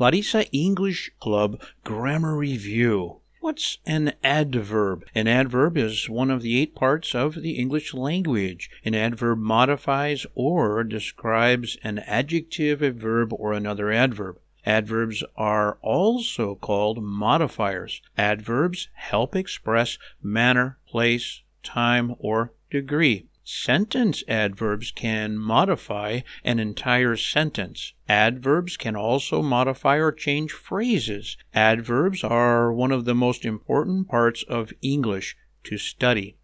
Larissa English Club Grammar Review. What's an adverb? An adverb is one of the eight parts of the English language. An adverb modifies or describes an adjective, a verb, or another adverb. Adverbs are also called modifiers. Adverbs help express manner, place, time, or degree. Sentence adverbs can modify an entire sentence. Adverbs can also modify or change phrases. Adverbs are one of the most important parts of English to study.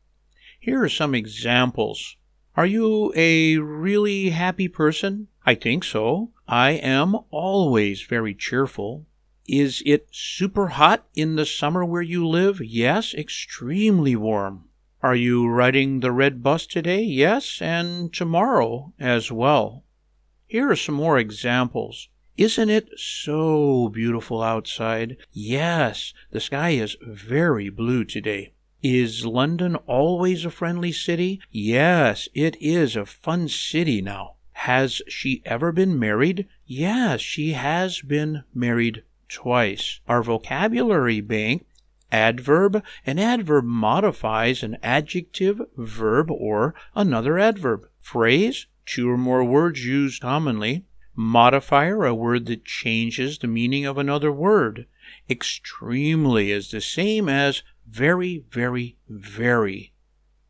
Here are some examples. Are you a really happy person? I think so. I am always very cheerful. Is it super hot in the summer where you live? Yes, extremely warm. Are you riding the red bus today? Yes, and tomorrow as well. Here are some more examples. Isn't it so beautiful outside? Yes, the sky is very blue today. Is London always a friendly city? Yes, it is a fun city now. Has she ever been married? Yes, she has been married twice. Our vocabulary bank Adverb. An adverb modifies an adjective, verb, or another adverb. Phrase. Two or more words used commonly. Modifier. A word that changes the meaning of another word. Extremely is the same as very, very, very.